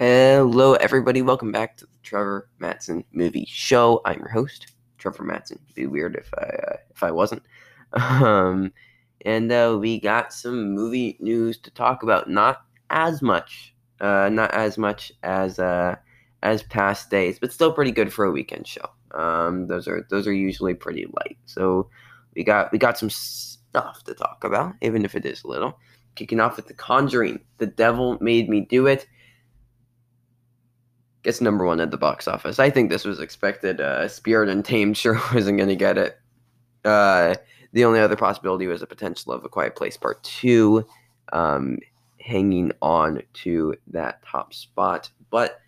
Hello, everybody. Welcome back to the Trevor Matteson Movie Show. I'm your host, Trevor Matteson. It'd be weird if I uh, if I wasn't. Um, and uh, we got some movie news to talk about. Not as much, uh, not as much as uh, as past days, but still pretty good for a weekend show. Um, those are those are usually pretty light. So we got we got some stuff to talk about, even if it is little. Kicking off with The Conjuring. The Devil Made Me Do It gets number one at the box office. I think this was expected. Uh, Spirit Untamed sure wasn't going to get it. Uh, the only other possibility was a potential of A Quiet Place Part 2 um, hanging on to that top spot. But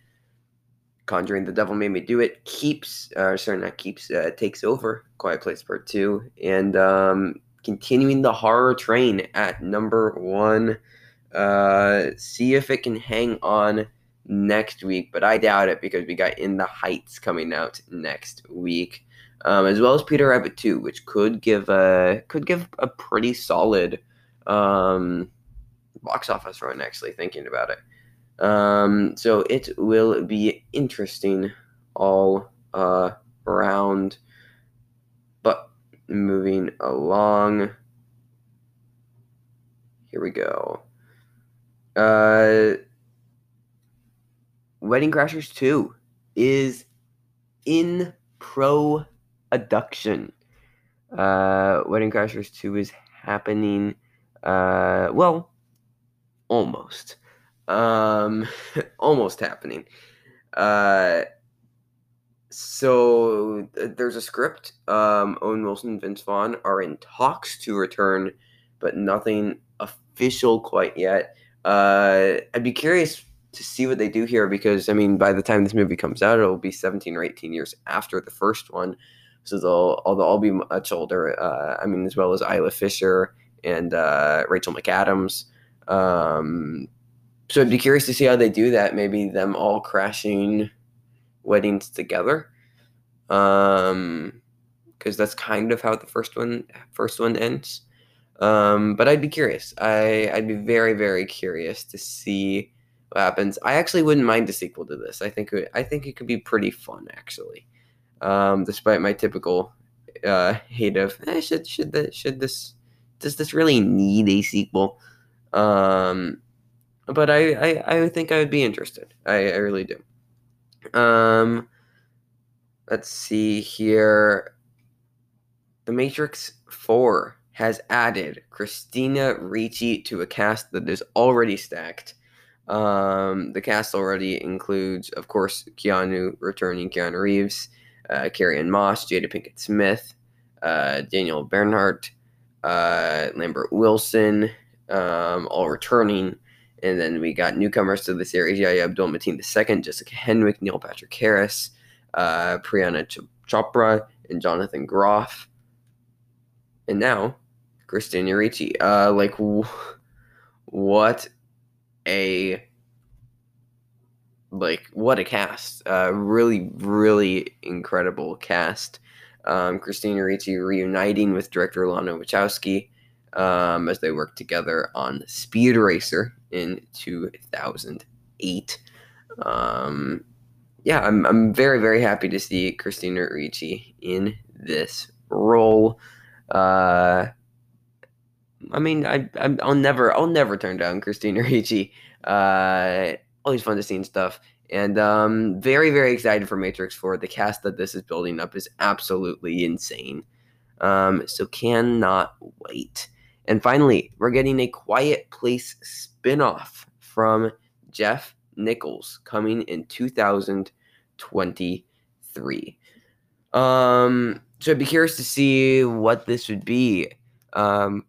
Conjuring the Devil Made Me Do It keeps, uh, sorry, not keeps, uh, takes over Quiet Place Part 2 and um, continuing the horror train at number one. Uh, see if it can hang on next week, but I doubt it because we got In the Heights coming out next week, um, as well as Peter Rabbit 2, which could give a could give a pretty solid um, box office run. Actually, thinking about it, um, so it will be interesting all uh, around. But moving along, here we go. Uh, Wedding Crashers 2 is in production. Uh, Wedding Crashers 2 is happening, uh, well, almost. Um, almost happening. Uh, so there's a script. Um, Owen Wilson and Vince Vaughn are in talks to return, but nothing official quite yet. Uh, I'd be curious to see what they do here because I mean, by the time this movie comes out, it'll be 17 or 18 years after the first one, so they'll they'll all be much older. Uh, I mean, as well as Isla Fisher and uh, Rachel McAdams. Um, so I'd be curious to see how they do that. Maybe them all crashing weddings together, because um, that's kind of how the first one first one ends. Um, but I'd be curious. I I'd be very very curious to see what happens. I actually wouldn't mind a sequel to this. I think it, I think it could be pretty fun actually. Um, despite my typical uh, hate of eh, should should the, should this does this really need a sequel? Um, but I, I I think I would be interested. I, I really do. Um, let's see here. The Matrix Four has added Christina Ricci to a cast that is already stacked. Um, the cast already includes, of course, Keanu returning Keanu Reeves, uh, Carrie Ann Moss, Jada Pinkett Smith, uh, Daniel Bernhardt, uh, Lambert Wilson, um, all returning. And then we got newcomers to the series Yahya Abdul Mateen II, Jessica Henwick, Neil Patrick Harris, uh, Priyanka Chopra, and Jonathan Groff. And now, Christina Ricci. Uh, like, w- what a like what a cast. Uh, really really incredible cast. Um, christina ricci reuniting with director lana wachowski um, as they worked together on speed racer in 2008 um, yeah I'm, I'm very very happy to see christina ricci in this role. Uh, I mean, I, I will never I'll never turn down Christina Ricci. Uh, always fun to see and stuff, and um, very very excited for Matrix Four. The cast that this is building up is absolutely insane. Um, so cannot wait. And finally, we're getting a Quiet Place spinoff from Jeff Nichols coming in 2023. Um, so I'd be curious to see what this would be. Um,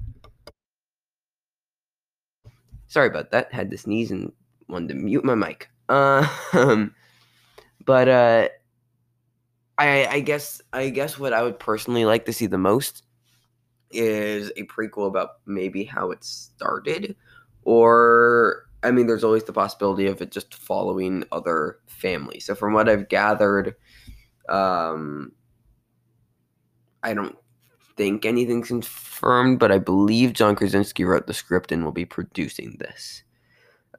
Sorry about that. Had to sneeze and wanted to mute my mic. Uh, but uh, I I guess I guess what I would personally like to see the most is a prequel about maybe how it started, or I mean, there's always the possibility of it just following other families. So from what I've gathered, um, I don't think anything's confirmed, but I believe John Krasinski wrote the script and will be producing this.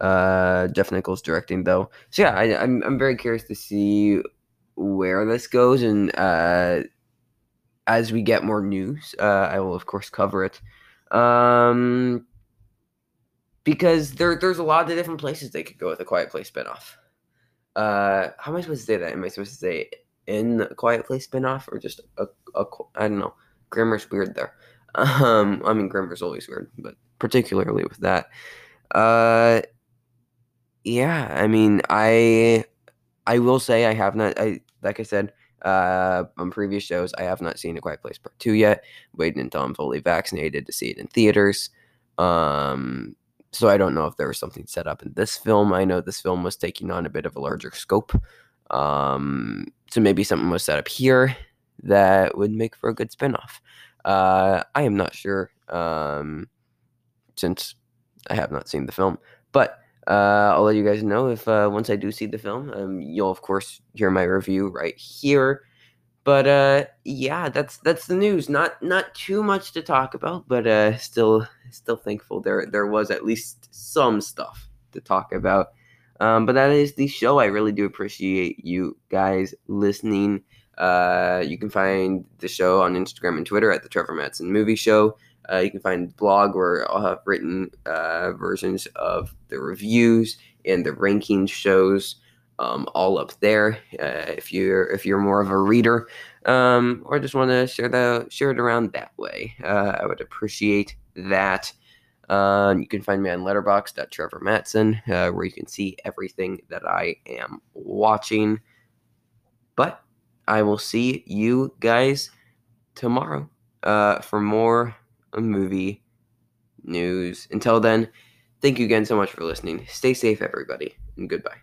Uh, Jeff Nichols directing though. So yeah, I, I'm I'm very curious to see where this goes, and uh, as we get more news, uh, I will of course cover it. Um, because there there's a lot of different places they could go with a Quiet Place spinoff. Uh, how am I supposed to say that? Am I supposed to say in a Quiet Place spinoff or just a, a I don't know. Grammar's weird there. Um, I mean grammar's always weird, but particularly with that. Uh, yeah, I mean I I will say I have not. I like I said uh, on previous shows, I have not seen A Quiet Place Part Two yet. Waiting until I'm fully vaccinated to see it in theaters. Um, so I don't know if there was something set up in this film. I know this film was taking on a bit of a larger scope. Um, so maybe something was set up here that would make for a good spinoff. Uh, I am not sure um, since I have not seen the film, but uh, I'll let you guys know if uh, once I do see the film. Um, you'll of course hear my review right here. But uh, yeah, that's that's the news. Not not too much to talk about, but uh, still still thankful there there was at least some stuff to talk about. Um, but that is the show. I really do appreciate you guys listening. Uh, you can find the show on Instagram and Twitter at the Trevor Matteson Movie Show. Uh, you can find the blog where I'll have written uh, versions of the reviews and the ranking shows um, all up there. Uh, if you're if you're more of a reader um, or just want to share the share it around that way, uh, I would appreciate that. Um, you can find me on Letterboxd Trevor Matteson, where you can see everything that I am watching. I will see you guys tomorrow uh, for more movie news. Until then, thank you again so much for listening. Stay safe, everybody, and goodbye.